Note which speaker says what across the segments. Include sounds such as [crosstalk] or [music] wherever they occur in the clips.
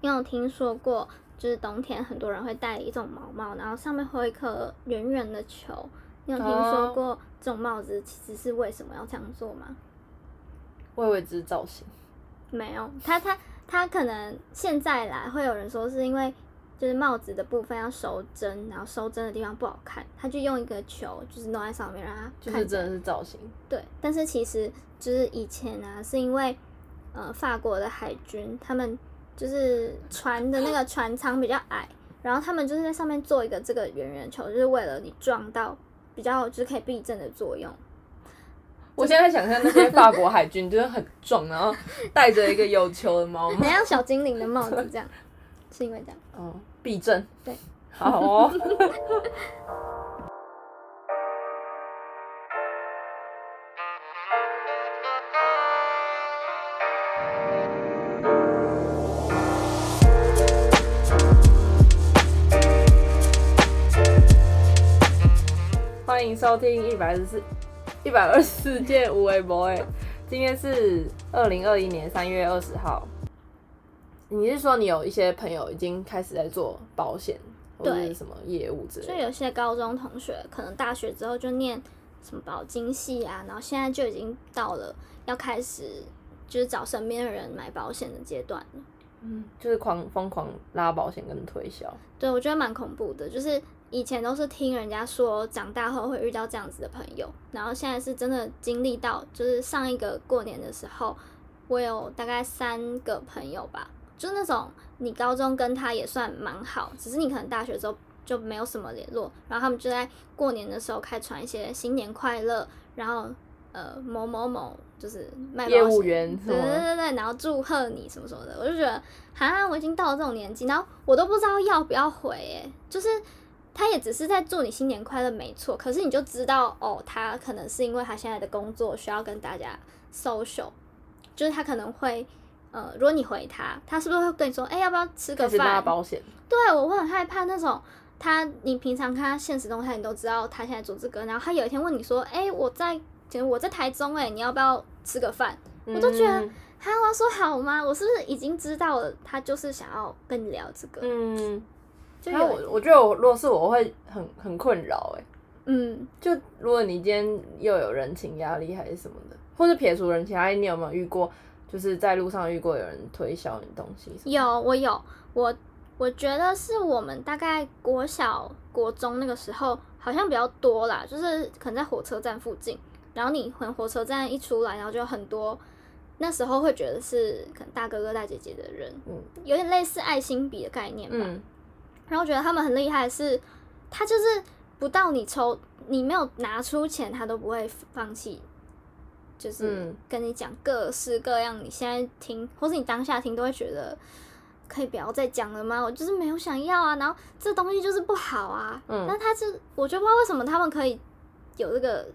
Speaker 1: 你有听说过，就是冬天很多人会戴一种毛帽，然后上面会有一颗圆圆的球。你有听说过这种帽子其实是为什么要这样做吗？
Speaker 2: 我以为只是造型。
Speaker 1: 没有，它它它可能现在来会有人说是因为就是帽子的部分要收针，然后收针的地方不好看，他就用一个球就是弄在上面让它
Speaker 2: 就是真的是造型。
Speaker 1: 对，但是其实就是以前啊，是因为呃法国的海军他们就是船的那个船舱比较矮，然后他们就是在上面做一个这个圆圆球，就是为了你撞到比较就是可以避震的作用。
Speaker 2: 我现在想象那些法国海军就是很壮，然后戴着一个有球的帽，很，
Speaker 1: 像小精灵的帽子这样，是因为这样。
Speaker 2: 哦，避震。
Speaker 1: 对，
Speaker 2: 好哦。[laughs] 欢迎收听一百二十四。一百二十四届无为 boy，今天是二零二一年三月二十号。你是说你有一些朋友已经开始在做保险或者是什么业务之类的？
Speaker 1: 就有些高中同学可能大学之后就念什么保金系啊，然后现在就已经到了要开始就是找身边的人买保险的阶段了。
Speaker 2: 嗯，就是狂疯狂拉保险跟推销。
Speaker 1: 对，我觉得蛮恐怖的，就是。以前都是听人家说长大后会遇到这样子的朋友，然后现在是真的经历到，就是上一个过年的时候，我有大概三个朋友吧，就是那种你高中跟他也算蛮好，只是你可能大学之后就没有什么联络，然后他们就在过年的时候开传一些新年快乐，然后呃某某某就是卖
Speaker 2: 业务员，
Speaker 1: 对对对对，然后祝贺你什么什么的，我就觉得，哈，我已经到了这种年纪，然后我都不知道要不要回，哎，就是。他也只是在祝你新年快乐，没错。可是你就知道，哦，他可能是因为他现在的工作需要跟大家 social，就是他可能会，呃，如果你回他，他是不是会跟你说，哎，要不要吃个饭？
Speaker 2: 保险。
Speaker 1: 对，我会很害怕那种，他你平常看他现实动态，你都知道他现在做这个，然后他有一天问你说，哎，我在，我在台中，哎，你要不要吃个饭？我都觉得，他我要说好吗？我是不是已经知道了，他就是想要跟你聊这个？嗯。
Speaker 2: 那我我觉得我如果是我会很很困扰哎，
Speaker 1: 嗯，
Speaker 2: 就如果你今天又有人情压力还是什么的，或是撇除人情压力，你有没有遇过就是在路上遇过有人推销你东西？
Speaker 1: 有，我有，我我觉得是我们大概国小国中那个时候好像比较多啦，就是可能在火车站附近，然后你从火车站一出来，然后就很多，那时候会觉得是可能大哥哥大姐姐的人，嗯，有点类似爱心笔的概念吧。然后觉得他们很厉害，是，他就是不到你抽，你没有拿出钱，他都不会放弃，就是跟你讲各式各样，你现在听或是你当下听都会觉得可以不要再讲了吗？我就是没有想要啊，然后这东西就是不好啊。嗯。那他是，我就不知道为什么他们可以有这个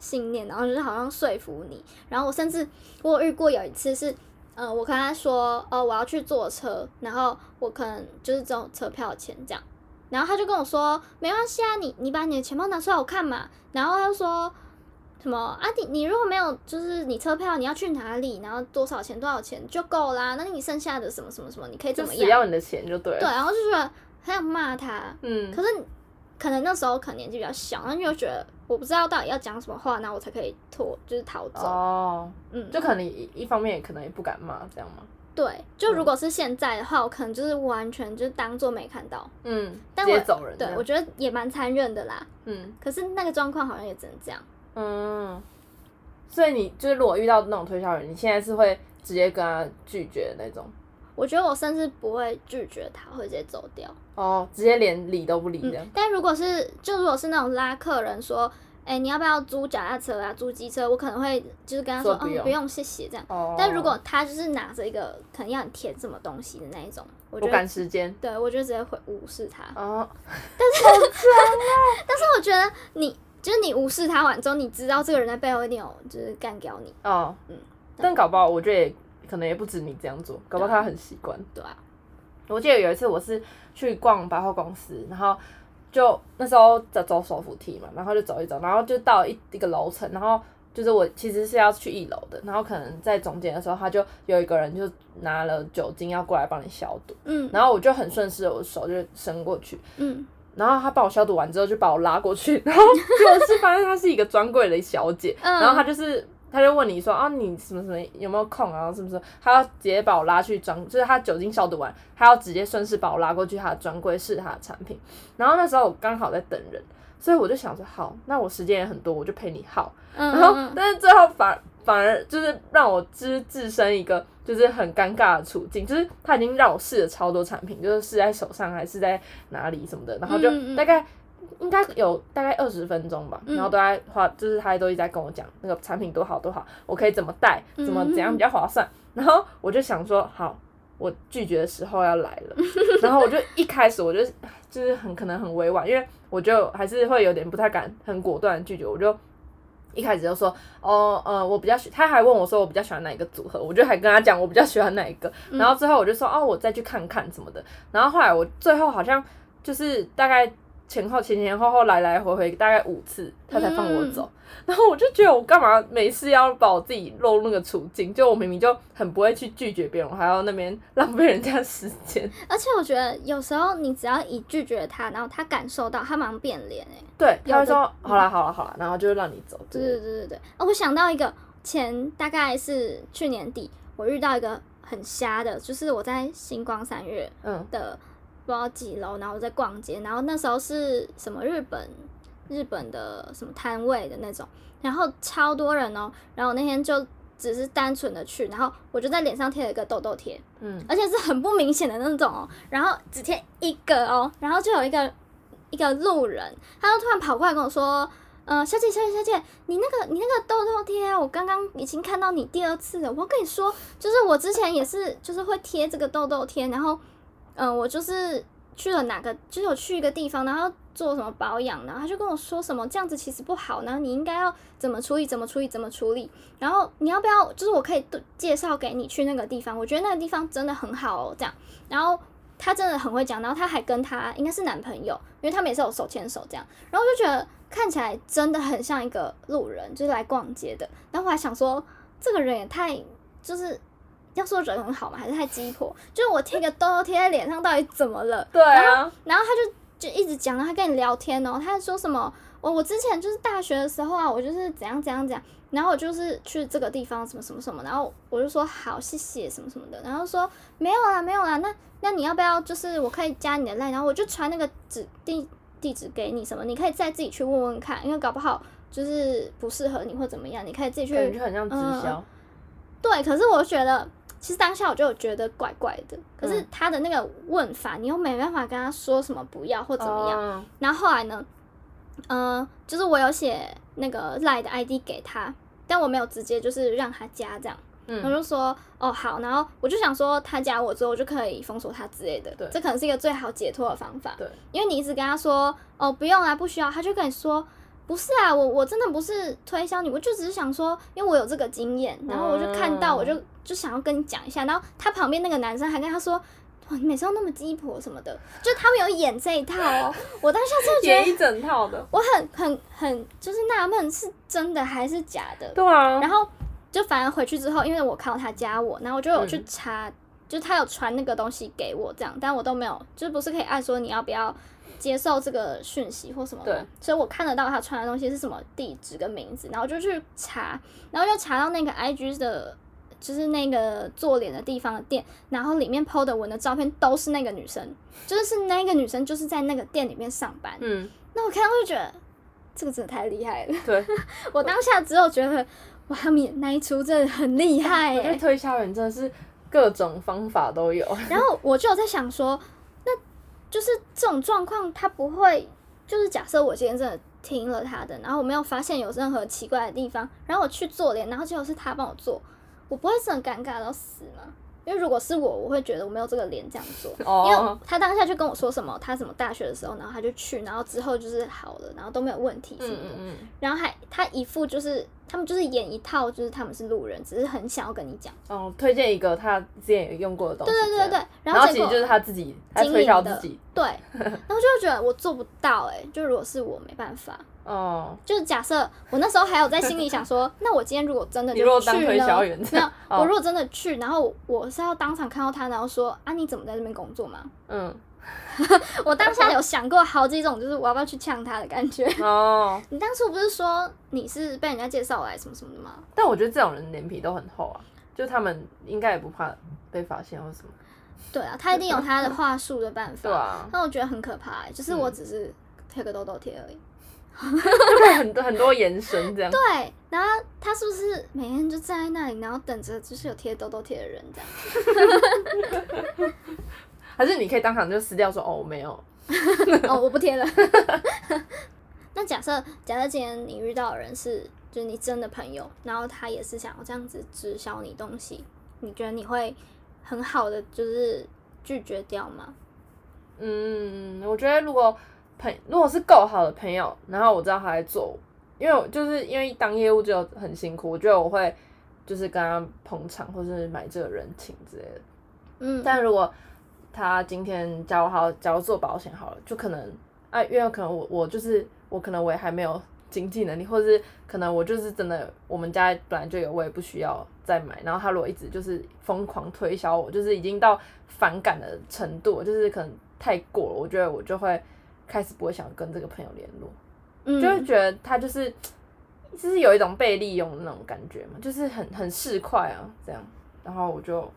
Speaker 1: 信念，然后就是好像说服你。然后我甚至我遇过有一次是。嗯，我跟他说，哦，我要去坐车，然后我可能就是这种车票钱这样，然后他就跟我说，没关系啊，你你把你的钱包拿出来我看嘛，然后他就说什么啊，你你如果没有就是你车票你要去哪里，然后多少钱多少钱就够啦，那你剩下的什么什么什么你可以怎么样？
Speaker 2: 只要你的钱就对了。
Speaker 1: 对，然后就觉得很想骂他，嗯，可是可能那时候可能年纪比较小，然后就觉得。我不知道到底要讲什么话，那我才可以脱，就是逃走。
Speaker 2: 哦，嗯，就可能一一方面也可能也不敢骂这样吗？
Speaker 1: 对，就如果是现在的话，我可能就是完全就当做没看到。
Speaker 2: 嗯，但我走人。
Speaker 1: 对，我觉得也蛮残忍的啦。嗯，可是那个状况好像也只能这样。
Speaker 2: 嗯，所以你就是如果遇到那种推销员，你现在是会直接跟他拒绝的那种？
Speaker 1: 我觉得我甚至不会拒绝他，会直接走掉。
Speaker 2: 哦，直接连理都不理的。
Speaker 1: 但如果是，就如果是那种拉客人说，哎，你要不要租脚踏车啊？租机车？我可能会就是跟他说，嗯，不用，谢谢这样。哦。但如果他就是拿着一个可能要你填什么东西的那一种，我
Speaker 2: 赶时间。
Speaker 1: 对，我就直接会无视他。
Speaker 2: 哦。[laughs]
Speaker 1: 但是！但是我觉得你就是你无视他完之后，你知道这个人在背后一定有就是干掉你。
Speaker 2: 哦。嗯。但搞不好，我觉得。可能也不止你这样做，搞不好他很习惯。
Speaker 1: 对啊，
Speaker 2: 我记得有一次我是去逛百货公司，然后就那时候在走手扶梯嘛，然后就走一走，然后就到一一个楼层，然后就是我其实是要去一楼的，然后可能在中间的时候，他就有一个人就拿了酒精要过来帮你消毒，
Speaker 1: 嗯
Speaker 2: 然后我就很顺势，我的手就伸过去，
Speaker 1: 嗯，
Speaker 2: 然后他帮我消毒完之后，就把我拉过去，然后 [laughs] 就是发现她是一个专柜的小姐，
Speaker 1: 嗯
Speaker 2: 然后她就是。他就问你说啊，你什么什么有没有空啊？是不是？他要直接把我拉去专，就是他酒精消毒完，他要直接顺势把我拉过去他的专柜试他的产品。然后那时候我刚好在等人，所以我就想说，好，那我时间也很多，我就陪你耗。
Speaker 1: 嗯，
Speaker 2: 然后
Speaker 1: 嗯，
Speaker 2: 但是最后反反而就是让我就是置身一个就是很尴尬的处境，就是他已经让我试了超多产品，就是试在手上还是在哪里什么的，然后就大概。应该有大概二十分钟吧，
Speaker 1: 嗯
Speaker 2: 然后都在花，就是他都一直在跟我讲那个产品多好多好，我可以怎么带，怎么怎样比较划算。然后我就想说，好，我拒绝的时候要来了。[laughs] 然后我就一开始我就就是很可能很委婉，因为我就还是会有点不太敢很果断拒绝，我就一开始就说，哦，呃，我比较喜，他还问我说我比较喜欢哪一个组合，我就还跟他讲我比较喜欢哪一个，然后最后我就说，哦，我再去看看什么的，然后后来我最后好像就是大概前后前前后后来来回回大概五次，他才放我走，然后我就觉得我干嘛没事要把我自己落入那个处境，就我明明就很不会去拒绝别人，我还要那边浪费人家时间，
Speaker 1: 而且我觉得有时候你只要一拒绝他，然后他感受到，他马上变脸哎。
Speaker 2: 对，他会说好啦好啦好啦，然后就让你走，
Speaker 1: 对对对对对，哦，我想到一个，前大概是去年底，我遇到一个很瞎的，就是我在星光三月
Speaker 2: 嗯。
Speaker 1: 的不知道几楼，然后我在逛街，然后那时候是什么日本日本的什么摊位的那种，然后超多人哦，然后我那天就只是单纯的去，然后我就在脸上贴了一个痘痘贴，
Speaker 2: 嗯
Speaker 1: 而且是很不明显的那种哦，然后只贴一个哦，然后就有一个一个路人，他就突然跑过来跟我说。呃，小姐，小姐，小姐，你那个你那个痘痘贴啊，我刚刚已经看到你第二次了。我跟你说，就是我之前也是，就是会贴这个痘痘贴，然后，嗯、我就是去了哪个，就是有去一个地方，然后做什么保养，然后他就跟我说什么这样子其实不好，然后你应该要怎么处理，怎么处理，怎么处理，然后你要不要，就是我可以介绍给你去那个地方，我觉得那个地方真的很好哦，这样，然后他真的很会讲，然后他还跟他应该是男朋友，因为他们也是有手牵手这样，然后我就觉得看起来真的很像一个路人，就是来逛街的，然后我还想说这个人也太就是。要说人很好嘛，还是太鸡婆？就是我贴个痘痘贴在脸上，到底怎么了？
Speaker 2: 对啊，
Speaker 1: 然后他就就一直讲，然后他跟你聊天哦，他还说什么我我之前就是大学的时候啊，我就是怎样怎样怎样，然后我就是去这个地方什么什么什么，然后我就说好谢谢什么什么的，然后说没有啦没有啦，那那你要不要就是我可以加你的 line，然后我就传那个指地地址给你什么，你可以再自己去问问看，因为搞不好就是不适合你或怎么样，你可以自己去
Speaker 2: 感觉很像直销。
Speaker 1: 对，可是我觉得，其实当下我就有觉得怪怪的。可是
Speaker 2: 嗯
Speaker 1: 他的那个问法，你又没办法跟他说什么不要或怎么样。
Speaker 2: 样？
Speaker 1: 然后后来呢，呃，就是我有写那个赖的 ID 给他，但我没有直接就是让他加这样。我
Speaker 2: 嗯，
Speaker 1: 就说哦好，然后我就想说他加我之后，我就可以封锁他之类的。
Speaker 2: 对
Speaker 1: 这可能是一个最好解脱的方法。
Speaker 2: 对，
Speaker 1: 因为你一直跟他说哦不用啊，不需要，他就跟你说不是啊，我我真的不是推销你，我就只是想说，因为我有这个经验，然后我就看到，
Speaker 2: 嗯
Speaker 1: 我就就想要跟你讲一下，然后他旁边那个男生还跟他说。哇，你每次都那么鸡婆什么的，就他们有演这一套哦。[laughs] 我当下真的觉得，
Speaker 2: 演一整套的。
Speaker 1: 我很很很就是纳闷，是真的还是假的？
Speaker 2: 对啊，
Speaker 1: 然后就反而回去之后，因为我看到他加我，然后我就有去
Speaker 2: 嗯
Speaker 1: 查，就他有传那个东西给我这样，但我都没有，就是不是可以按说你要不要接受这个讯息或什么的
Speaker 2: 对，
Speaker 1: 所以我看得到他穿的东西是什么地址跟名字，然后就去查，然后就查到那个 IG 的。就是那个做脸的地方的店，然后里面 PO 的文的照片都是那个女生，就是是那个女生就是在那个店里面上班。
Speaker 2: 嗯，
Speaker 1: 那我看到就觉得这个真的太厉害了。
Speaker 2: 对，[laughs]
Speaker 1: 我当下只有觉得，哇，他们演那一出真的很厉害
Speaker 2: 我觉得。推销员真的是各种方法都有。
Speaker 1: 然后我就有在想说，那就是这种状况，他不会，就是假设我今天真的听了他的，然后我没有发现有任何奇怪的地方，然后我去做脸，然后结果是他帮我做，我不会是很尴尬到死吗？因为如果是我，我会觉得我没有这个脸这样做。因为
Speaker 2: 哦，
Speaker 1: 他当下就跟我说什么，他什么大学的时候，然后他就去，然后之后就是好了，然后都没有问题什么的。
Speaker 2: 嗯嗯嗯，
Speaker 1: 然后还他一副就是他们就是演一套，就是他们是路人，只是很想要跟你讲。
Speaker 2: 哦，推荐一个他之前有用过的东西，
Speaker 1: 对对对对，
Speaker 2: 然
Speaker 1: 后结果
Speaker 2: 其实就是他自己在推销自己，
Speaker 1: 对，然后就会觉得我做不到，哎，就如果是我没办法。
Speaker 2: 哦，
Speaker 1: 就是假设我那时候还有在心里想说，[laughs] 那我今天如果真的就去
Speaker 2: 呢？没有，[laughs]
Speaker 1: 我如果真的去，然后我是要当场看到他，然后说啊，你怎么在这边工作吗？嗯，[laughs] 我当下有想过好几种，就是我要不要去呛他的感觉。[laughs] 哦，你当初不是说你是被人家介绍来什么什么的吗？
Speaker 2: 但我觉得这种人脸皮都很厚啊，就他们应该也不怕被发现或什么。
Speaker 1: 对啊，他一定有他的话术的办法。[laughs]
Speaker 2: 对啊，
Speaker 1: 但我觉得很可怕，就是我只是贴个痘痘贴而已。
Speaker 2: 就很多很多延伸这样。
Speaker 1: 对，然后他是不是每天就站在那里，然后等着就是有贴痘痘贴的人这
Speaker 2: 样？还是你可以当场就撕掉说哦，我没有，[laughs]
Speaker 1: 哦，我不贴了。[laughs] 那假设假设今天你遇到的人是就是你真的朋友，然后他也是想要这样子直销你东西，你觉得你会很好的就是拒绝掉吗？
Speaker 2: 嗯，我觉得如果。朋如果是够好的朋友，然后我知道他在做，因为就是因为当业务就很辛苦，我觉得我会就是跟他捧场，或是买这个人情之类的。嗯，但如果他今天假如好，假如做保险好了，就可能啊，因为可能我我就是我可能我也还没有经济能力，或者是可能我就是真的我们家本来就有，我也不需要再买。然后他如果一直就是疯狂推销我，就是已经到反感的程度，就是可能太过了，我觉得我就会。开始不会想跟这个朋友联络，就会觉得他就是，就是有一种被利用的那种感觉嘛，就是很很市侩啊，这样。然后我就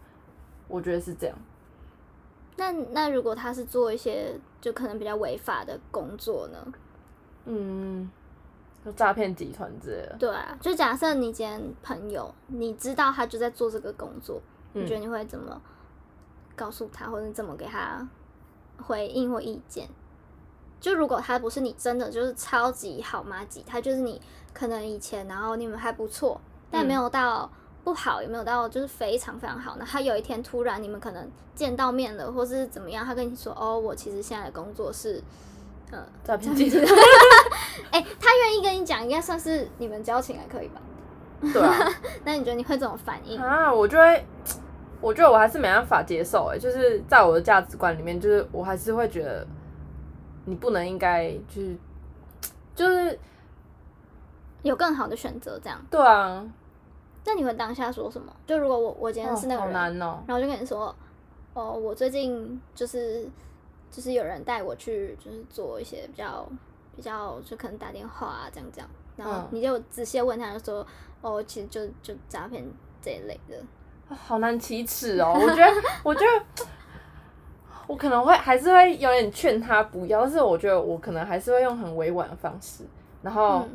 Speaker 2: 我觉得是这样。
Speaker 1: 那那如果他是做一些就可能比较违法的工作呢？
Speaker 2: 嗯，就诈骗集团之类的。
Speaker 1: 对啊，就假设你今天朋友，你知道他就在做这个工作，你觉得你会怎么告诉他，或者怎么给他回应或意见？就如果他不是你真的就是超级好妈吉，他就是你可能以前然后你们还不错，但没有到不好，也没有到就是非常非常好。那他有一天突然你们可能见到面了，或是怎么样，他跟你说哦，我其实现在的工作是
Speaker 2: 呃诈骗集团。[laughs]
Speaker 1: 哎，他愿意跟你讲，应该算是你们交情还可以吧？
Speaker 2: 对啊。[laughs]
Speaker 1: 那你觉得你会怎么反应
Speaker 2: 啊？我就会，我觉得我还是没办法接受。哎，就是在我的价值观里面，就是我还是会觉得。你不能应该去，就是
Speaker 1: 有更好的选择，这样。
Speaker 2: 对啊。
Speaker 1: 那你们当下说什么？就如果我我今天是那个人，
Speaker 2: 然
Speaker 1: 后就跟你说，哦，我最近就是就是有人带我去，就是做一些比较比较，就可能打电话啊，这样这样。然后你就仔细问他，就说，哦，其实就就诈骗这一类的。
Speaker 2: 好难启齿哦，我觉得，我觉得。我可能会还是会有点劝他不要，但是我觉得我可能还是会用很委婉的方式，然后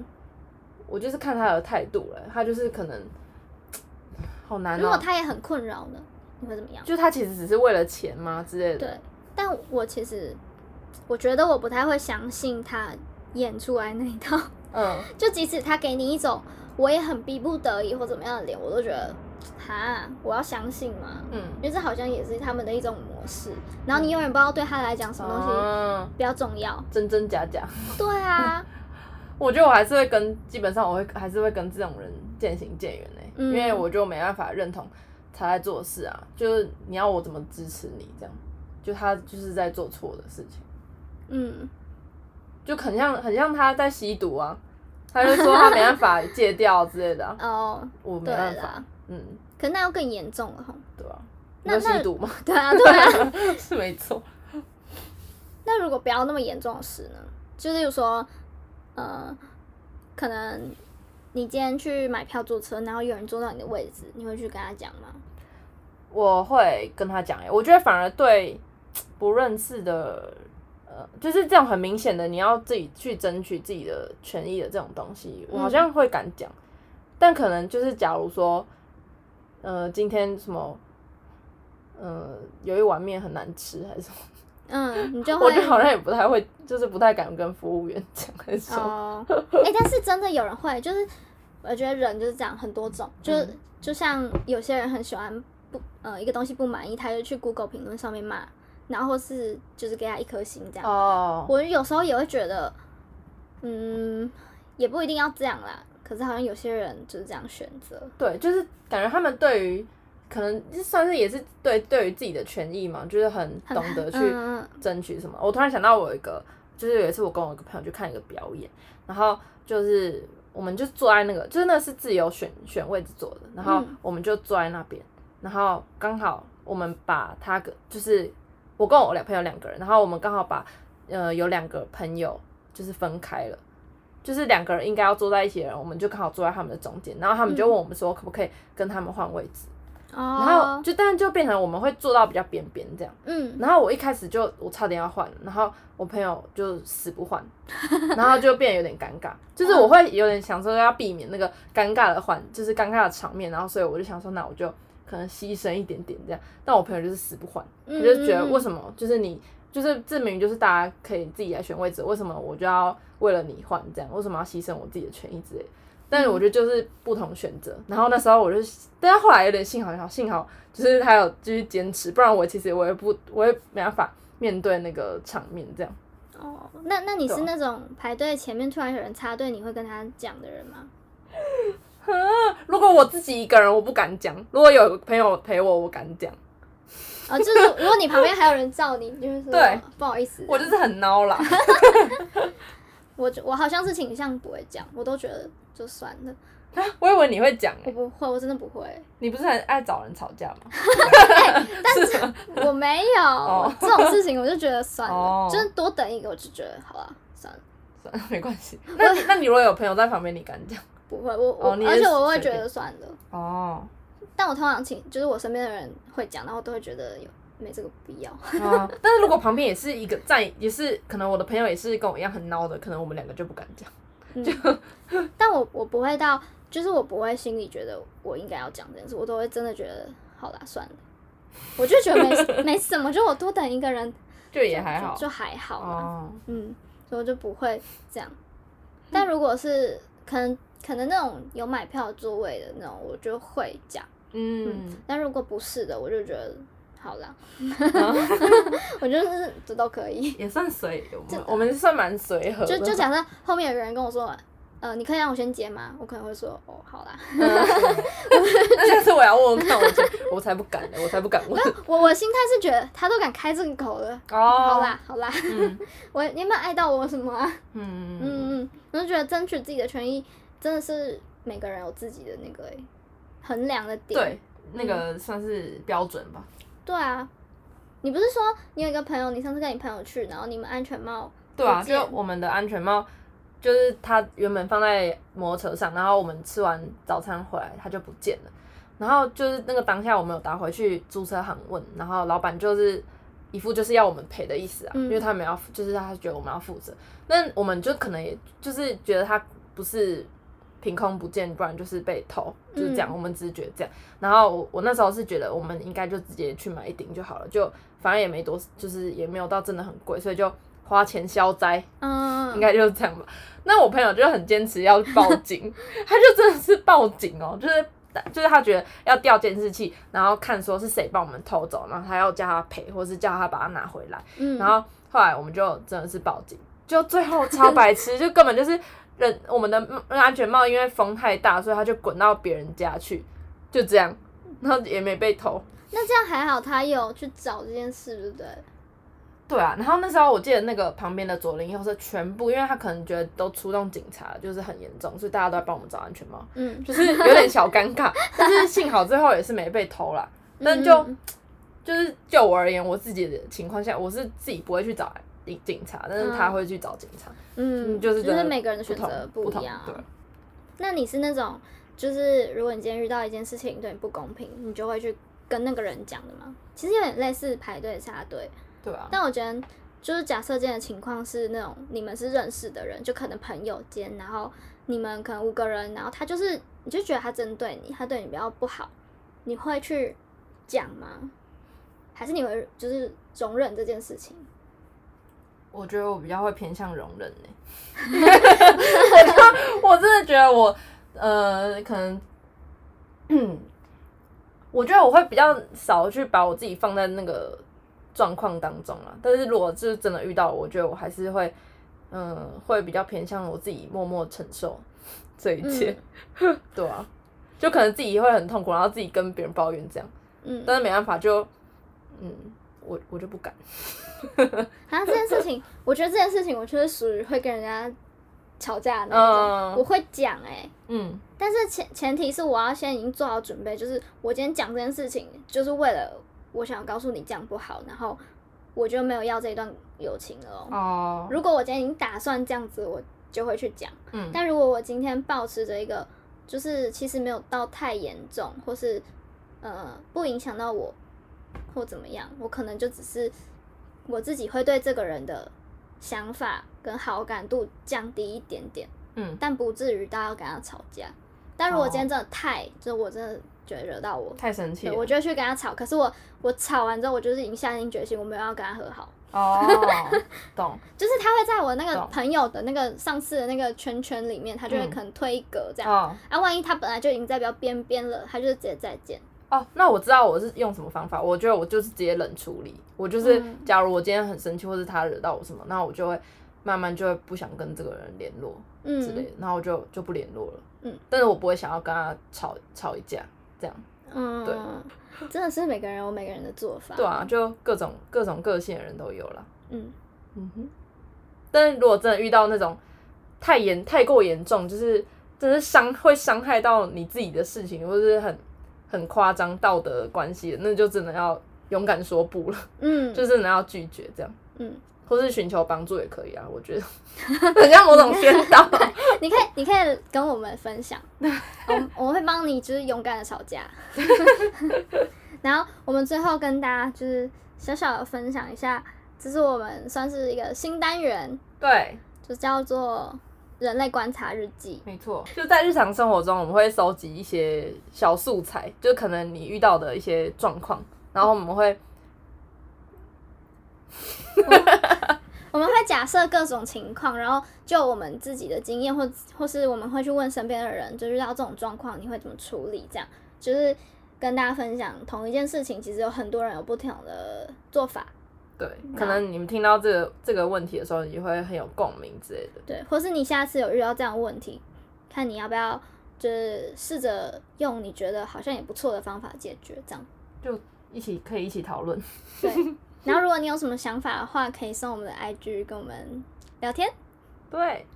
Speaker 2: 我就是看他的态度了，他就是可能好难。
Speaker 1: 如果他也很困扰呢，你会怎么样？
Speaker 2: 就他其实只是为了钱吗之类的？
Speaker 1: 对，但我其实我觉得我不太会相信他演出来那一套。嗯，[laughs] 就即使他给你一种我也很逼不得已或怎么样的脸，我都觉得。哈，我要相信吗？嗯，因为这好像也是他们的一种模式。然后你永远不知道对他来讲什么东西比较重要，
Speaker 2: 真真假假。
Speaker 1: 对啊，[laughs]
Speaker 2: 我觉得我还是会跟，基本上我会还是会跟这种人渐行渐远呢，因为我就没办法认同他在做事啊。就是你要我怎么支持你这样？就他就是在做错的事情。嗯，就很像很像他在吸毒啊，他就说他没办法 [laughs] 戒掉之类的。哦，我没办法。
Speaker 1: 嗯。可那要更严重了哈。
Speaker 2: 对啊，那吸毒吗？
Speaker 1: 对啊，对啊，[laughs]
Speaker 2: 是没错。
Speaker 1: 那如果不要那么严重的事呢？就例如说，呃，可能你今天去买票坐车，然后有人坐到你的位置，你会去跟他讲吗？
Speaker 2: 我会跟他讲，我觉得反而对不认识的，呃，就是这种很明显的你要自己去争取自己的权益的这种东西，我好像会敢讲。但可能就是假如说。呃，今天什么？呃，有一碗面很难吃，还是什么？
Speaker 1: 嗯，你就
Speaker 2: 我觉得好像也不太会，就是不太敢跟服务员讲还是哦，
Speaker 1: 哎，但是真的有人会，就是我觉得人就是这样，很多种，就是就像有些人很喜欢不呃一个东西不满意，他就去 Google 评论上面骂，然后是就是给他一颗星这样。哦，我有时候也会觉得，嗯，也不一定要这样啦。可是好像有些人就是这样选择。
Speaker 2: 对，就是感觉他们对于可能算是也是对对于自己的权益嘛，就是很懂得去争取什么。我突然想到，我有一个，就是有一次我跟我一个朋友去看一个表演，然后就是我们就坐在那个，就是那是自由选选位置坐的，然后
Speaker 1: 嗯
Speaker 2: 我们就坐在那边，然后刚好我们把他个就是我跟我两朋友两个人，然后我们刚好把呃有两个朋友就是分开了。就是两个人应该要坐在一起的人，我们就刚好坐在他们的中间，然后他们就问我们说可不可以跟他们换位置，
Speaker 1: 哦，
Speaker 2: 然后就但是就变成我们会坐到比较边边这样。
Speaker 1: 嗯，
Speaker 2: 然后我一开始就我差点要换，然后我朋友就死不换，[laughs] 然后就变得有点尴尬，就是我会有点想说要避免那个尴尬的换，就是尴尬的场面，然后所以我就想说，那我就可能牺牲一点点这样，但我朋友就是死不换，
Speaker 1: 嗯
Speaker 2: 我就觉得为什么？就是你就是证明就是大家可以自己来选位置，为什么我就要为了你换这样，为什么要牺牲我自己的权益之类的？但是我觉得就是不同选择，然后那时候我就，但是后来有点幸好，幸好幸好就是他有继续坚持，不然我其实我也不，我也没办法面对那个场面这样。
Speaker 1: 哦，那那你是那种排队前面突然有人插队，你会跟他讲的人吗？[laughs]
Speaker 2: 如果我自己一个人，我不敢讲；如果有朋友陪我，我敢讲。
Speaker 1: 哦，就是如果你旁边还有人照你，你就是
Speaker 2: 对
Speaker 1: 不好意思，
Speaker 2: 我就是很孬啦。[laughs] [laughs]
Speaker 1: 我我好像是倾向不会讲，我都觉得就算了，
Speaker 2: 我以为你会讲诶、
Speaker 1: 我不会，我真的不会，
Speaker 2: 你不是很爱找人吵架吗？[laughs] 但是吗？[laughs]
Speaker 1: 我没有、这种事情，我就觉得算了，
Speaker 2: 哦
Speaker 1: 就是多等一个，我就觉得好了，算了，
Speaker 2: 算了，没关系。[laughs] 那那你如果有朋友在旁边，你敢讲？
Speaker 1: 不会，我我、
Speaker 2: 哦
Speaker 1: 而且我会觉得算了，
Speaker 2: 哦，
Speaker 1: 但我通常请就是我身边的人会讲，然后都会觉得有没这个必要。
Speaker 2: 啊，但是如果旁边也是一个在，也是可能我的朋友也是跟我一样很孬的，可能我们两个就不敢讲。
Speaker 1: 嗯，[laughs] 但我我不会到，就是我不会心里觉得我应该要讲这件事，我都会真的觉得好啦，算了，我就觉得没 [laughs] 没什么，就我多等一个人
Speaker 2: 就也还好
Speaker 1: 就就还好嘛，
Speaker 2: 哦，
Speaker 1: 嗯，所以我就不会这样。但如果是可能可能那种有买票座位的那种，我就会讲，
Speaker 2: 嗯，
Speaker 1: 但如果不是的，我就觉得好啦，[laughs] 我就是这都可以。
Speaker 2: 也算随，我们我们算蛮随和的。
Speaker 1: 就就假设后面有个人跟我说，呃，你可以让我先接吗？我可能会说，哦，好啦。[laughs]
Speaker 2: 那下次我要问问看，我才我才不敢呢，我才不敢问。
Speaker 1: 我我心态是觉得他都敢开这个口了，
Speaker 2: 哦，
Speaker 1: 好，啦好啦，
Speaker 2: 嗯 [laughs]
Speaker 1: 我你有没有爱到我什么啊？
Speaker 2: 嗯嗯
Speaker 1: 嗯嗯，我就觉得争取自己的权益真的是每个人有自己的那个、欸、衡量的点。
Speaker 2: 对，那个算是标准吧。
Speaker 1: 对啊，你不是说你有一个朋友，你上次跟你朋友去，然后你们安全帽
Speaker 2: 对啊，
Speaker 1: 不见
Speaker 2: 就我们的安全帽，就是他原本放在摩托车上，然后我们吃完早餐回来，它就不见了。然后就是那个当下，我们有打回去租车行问，然后老板就是一副就是要我们赔的意思啊，
Speaker 1: 嗯
Speaker 2: 因为他们要，就是他觉得我们要负责。那我们就可能也就是觉得他不是凭空不见，不然就是被偷，就是这样。
Speaker 1: 嗯
Speaker 2: 我们只是觉得这样。然后我我那时候是觉得我们应该就直接去买一顶就好了，就反正也没多，就是也没有到真的很贵，所以就花钱消灾。
Speaker 1: 嗯，
Speaker 2: 应该就是这样吧。那我朋友就很坚持要报警，他就真的是报警哦，就是就是他觉得要调监视器，然后看说是谁帮我们偷走，然后他要叫他赔，或是叫他把它拿回来。
Speaker 1: 嗯，
Speaker 2: 然后后来我们就真的是报警，就最后超白痴，就根本就是人我们的安全帽因为风太大，所以他就滚到别人家去，就这样，然后也没被偷。
Speaker 1: 那这样还好，他有去找这件事，对不对？
Speaker 2: 对啊，然后那时候我记得那个旁边的左邻右舍全部，因为他可能觉得都出动警察，就是很严重，所以大家都在帮我们找安全帽，
Speaker 1: 嗯，
Speaker 2: 就是有点小尴尬。[laughs] 但是幸好最后也是没被偷啦。但就
Speaker 1: 嗯
Speaker 2: 就是就我而言，我自己的情况下，我是自己不会去找警警察，但是他会去找警察，
Speaker 1: 嗯，
Speaker 2: 嗯就是
Speaker 1: 就是每个人的选择
Speaker 2: 不
Speaker 1: 一样啊。
Speaker 2: 对。
Speaker 1: 那你是那种，就是如果你今天遇到一件事情对你不公平，你就会去跟那个人讲的吗？其实有点类似排队插队，
Speaker 2: 对啊，
Speaker 1: 但我觉得就是假设这样的情况是那种你们是认识的人，就可能朋友间，然后你们可能五个人，然后他就是你就觉得他针对你，他对你比较不好，你会去讲吗？还是你会就是容忍这件事情？
Speaker 2: 我觉得我比较会偏向容忍 [laughs] 呢、我真的觉得我呃，可能，嗯，我觉得我会比较少去把我自己放在那个状况当中啊。但是如果就是真的遇到，我觉得我还是会嗯，会比较偏向我自己默默承受这一切，[laughs] 对啊，就可能自己会很痛苦，然后自己跟别人抱怨这样，
Speaker 1: 嗯，
Speaker 2: 但是没办法就，嗯，我我就不敢。
Speaker 1: 然 [laughs] 后这件事情，我觉得这件事情，我就是属于会跟人家吵架的那种，
Speaker 2: 嗯
Speaker 1: 我会讲哎、
Speaker 2: 嗯
Speaker 1: 但是前前提是我要先已经做好准备，就是我今天讲这件事情，就是为了我想告诉你这样不好，然后我就没有要这一段友情了哦。
Speaker 2: 哦，
Speaker 1: 如果我今天已经打算这样子，我就会去讲。
Speaker 2: 嗯
Speaker 1: 但如果我今天保持着一个，就是其实没有到太严重，或是呃不影响到我或怎么样，我可能就只是我自己会对这个人的想法跟好感度降低一点点，
Speaker 2: 嗯，
Speaker 1: 但不至于到要跟他吵架。但如果今天真的太，就是我真的觉得惹到我，
Speaker 2: 太生气了。
Speaker 1: 我就会去跟他吵。可是我我吵完之后，我就是已经下定决心，我没有要跟他和好。
Speaker 2: 哦，懂。[laughs]
Speaker 1: 就是他会在我那个朋友的那个上次的那个圈圈里面，他就会
Speaker 2: 嗯
Speaker 1: 可能推一格这样。
Speaker 2: 哦
Speaker 1: 啊，万一他本来就已经在比较边边了，他就是直接再见。
Speaker 2: 哦，那我知道我是用什么方法。我觉得我就是直接冷处理。我就是，
Speaker 1: 嗯
Speaker 2: 假如我今天很生气，或是他惹到我什么，那我就会慢慢就会不想跟这个人联络之类
Speaker 1: 嗯
Speaker 2: 的，然后我就就不联络了。
Speaker 1: 嗯，
Speaker 2: 但是我不会想要跟他吵吵一架，这样。
Speaker 1: 嗯，
Speaker 2: 对 [laughs]
Speaker 1: 真的是每个人有每个人的做法。
Speaker 2: 对啊，，就各种各种个性的人都有了。
Speaker 1: 嗯，
Speaker 2: 嗯哼。但是如果真的遇到那种太严、太过严重，就是真是伤会伤害到你自己的事情，或是很很夸张道德关系的，那就真的要勇敢说不了，
Speaker 1: 嗯，
Speaker 2: 就真的要拒绝这样，
Speaker 1: 嗯，
Speaker 2: 或是寻求帮助也可以啊。我觉得。[laughs] 很像某种宣导。[laughs]
Speaker 1: 你可以你可以跟我们分享，[laughs] 我们我会帮你就是勇敢的吵架。然后我们最后跟大家就是小小的分享一下，这是我们算是一个新单元，
Speaker 2: 对，
Speaker 1: 就叫做人类观察日记。
Speaker 2: 没错，就在日常生活中，我们会收集一些小素材，就可能你遇到的一些状况，然后我们会，[laughs]
Speaker 1: 我们会假设各种情况，然后就我们自己的经验，或或是我们会去问身边的人，就遇到这种状况，你会怎么处理？这样就是跟大家分享同一件事情，其实有很多人有不同的做法，
Speaker 2: 对，可能你们听到这个这个问题的时候，也会很有共鸣之类的。
Speaker 1: 对，或是你下次有遇到这样的问题，看你要不要就是试着用你觉得好像也不错的方法解决，这样
Speaker 2: 就一起可以一起讨论。
Speaker 1: 对。[laughs] 然后如果你有什么想法的话，可以送我们的 IG 跟我们聊天。
Speaker 2: 对，